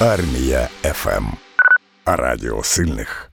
Армія FM. Радіо сильних.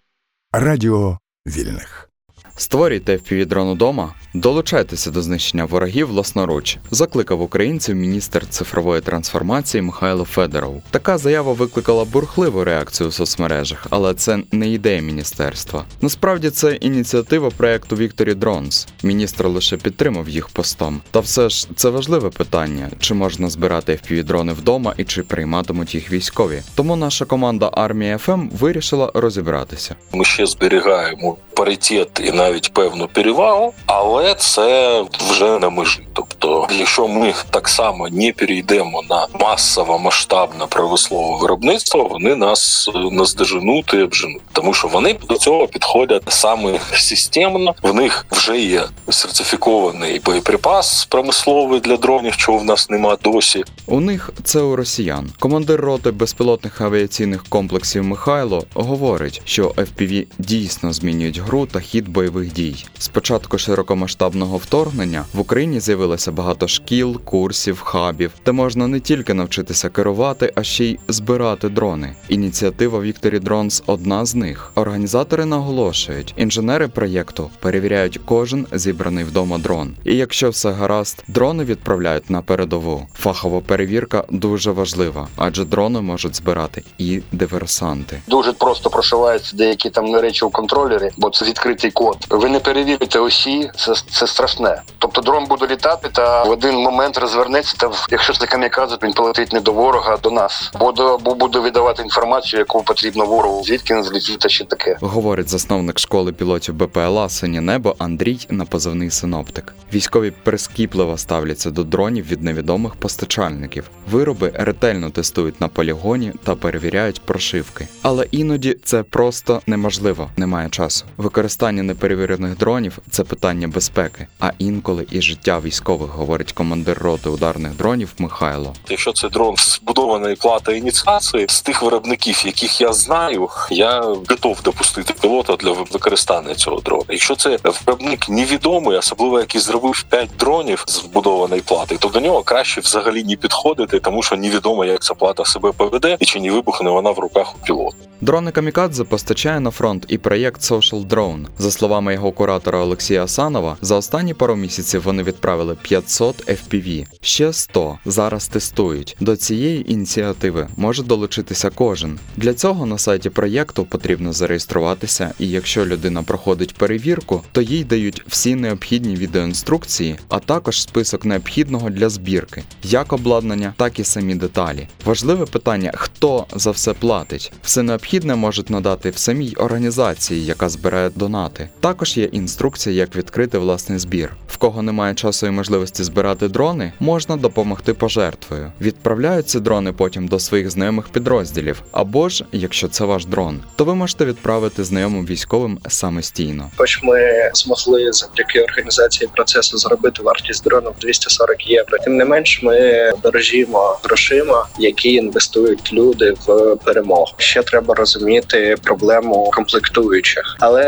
Радіо вільних. Створюйте FPV-дрон удома, долучайтеся до знищення ворогів власноруч, закликав українців міністр цифрової трансформації Михайло Федоров. Така заява викликала бурхливу реакцію у соцмережах, але це не ідея міністерства. Насправді це ініціатива проекту Victory Drones. Міністр лише підтримав їх постом. Та все ж це важливе питання: чи можна збирати FPV-дрони вдома і чи прийматимуть їх військові. Тому наша команда Армія FM вирішила розібратися. Ми ще зберігаємо паритет і навіть певну перевагу, але це вже на межі. Тобто, якщо ми так само не перейдемо на масове масштабне промислове виробництво, вони нас е, наздоженуть і обженуть, тому що вони до цього підходять саме системно. В них вже є сертифікований боєприпас промисловий для дронів, чого в нас нема досі. У них це у росіян. Командир роти безпілотних авіаційних комплексів Михайло говорить, що FPV дійсно змінюють гру та хід бойових дій. З початку широкомасштабного вторгнення в Україні з'явилося багато шкіл, курсів, хабів, де можна не тільки навчитися керувати, а ще й збирати дрони. Ініціатива Victory Drones одна з них. Організатори наголошують, інженери проєкту перевіряють кожен зібраний вдома дрон. І якщо все гаразд, дрони відправляють на передову. Фахова перевірка дуже важлива, адже дрони можуть збирати і диверсанти. Дуже просто прошиваються деякі там речі у контролері, бо це відкритий код. Ви не перевірите осі, це, це страшне. Тобто дрон буде літати, та в один момент розвернеться. Та якщо це камікадзе, він полетить не до ворога, а до нас. Бо до бо буде видавати інформацію, яку потрібно ворогу. Звідки не злетів та ще таке. Говорить засновник школи пілотів БПЛА Синє небо Андрій на позивний синоптик. Військові прискіпливо ставляться до дронів від невідомих постачальників. Вироби ретельно тестують на полігоні та перевіряють прошивки. Але іноді це просто неможливо, немає часу. Використання неперевірених дронів це питання безпеки, а інколи і життя військових, говорить командир роти ударних дронів Михайло. Якщо це дрон з вбудованої плати ініціації, з тих виробників, яких я знаю, я готов допустити пілота для використання цього дрона. Якщо це виробник невідомий, особливо який зробив 5 дронів з вбудованої плати, то до нього краще взагалі не підходити, тому що невідомо, як ця плата себе поведе і чи не вибухне вона в руках у пілота. Дрони Камікадзе постачає на фронт і проєкт Social Drone. За словами його куратора Олексія Асанова, за останні пару місяців вони відправили 500 FPV. Ще 100 зараз тестують. До цієї ініціативи може долучитися кожен. Для цього на сайті проєкту потрібно зареєструватися, і якщо людина проходить перевірку, то їй дають всі необхідні відеоінструкції, а також список необхідного для збірки, як обладнання, так і самі деталі. Важливе питання: хто за все платить? Все необхідне можуть надати в самій організації, яка збирає донати. Також є інструкція, як відкрити власний збір. В кого немає часу і можливості збирати дрони, можна допомогти пожертвою. Відправляються дрони потім до своїх знайомих підрозділів, або ж, якщо це ваш дрон, то ви можете відправити знайомим військовим самостійно. Хоч ми змогли завдяки організації процесу зробити вартість дрону в 240 євро. Тим не менш, ми дорожімо грошима, які інвестують люди в перемогу. Ще треба розуміти проблему комплектуючих, але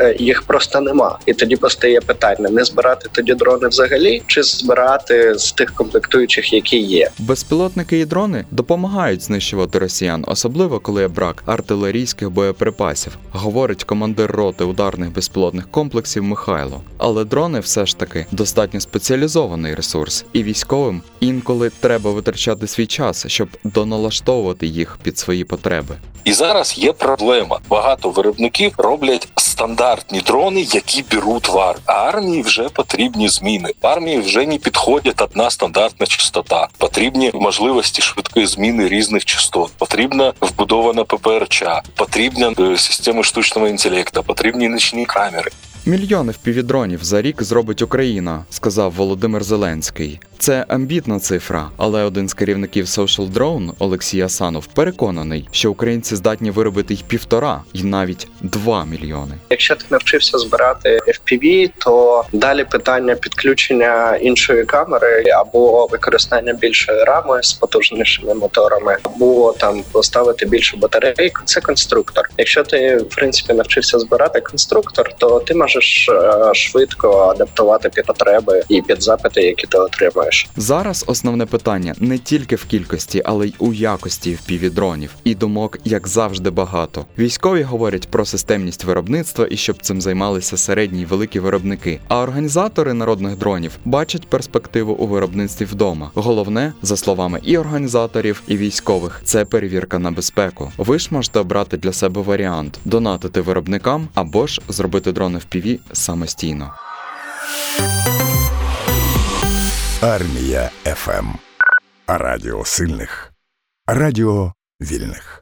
е, їх просто нема. І тоді постає питання: не збирати тоді дрони взагалі, чи збирати з тих комплектуючих, які є. Безпілотники і дрони допомагають знищувати росіян, особливо коли є брак артилерійських боєприпасів, говорить командир роти ударних безпілотних комплексів Михайло. Але дрони все ж таки достатньо спеціалізований ресурс, і військовим інколи треба витрачати свій час, щоб доналаштовувати їх під свої потреби. І зараз є проблема. Багато виробників роблять стандартні дрони, які беруть в армію. А армії вже потрібні зміни. Армії вже не підходить одна стандартна частота. Потрібні можливості швидкої зміни різних частот. Потрібна вбудована ППРЧ, потрібна е, система штучного інтелекту, потрібні нічні камери. Мільйони впівдронів за рік зробить Україна, сказав Володимир Зеленський. Це амбітна цифра, але один з керівників Social Drone Олексій Асанов переконаний, що українці здатні виробити й півтора, і навіть два мільйони. Якщо ти навчився збирати FPV, то далі питання підключення іншої камери або використання більшої рами з потужнішими моторами, або там поставити більшу батарейку. Це конструктор. Якщо ти в принципі навчився збирати конструктор, то ти можеш е, швидко адаптувати під потреби і під запити, які ти отримуєш. Краще. Зараз основне питання не тільки в кількості, але й у якості FPV-дронів. І думок, як завжди, багато. Військові говорять про системність виробництва і щоб цим займалися середні й великі виробники. А організатори народних дронів бачать перспективу у виробництві вдома. Головне, за словами і організаторів, і військових, це перевірка на безпеку. Ви ж можете обрати для себе варіант донатити виробникам або ж зробити дрони FPV самостійно. Армія ФМ. Радіо сильних. Радіо вільних.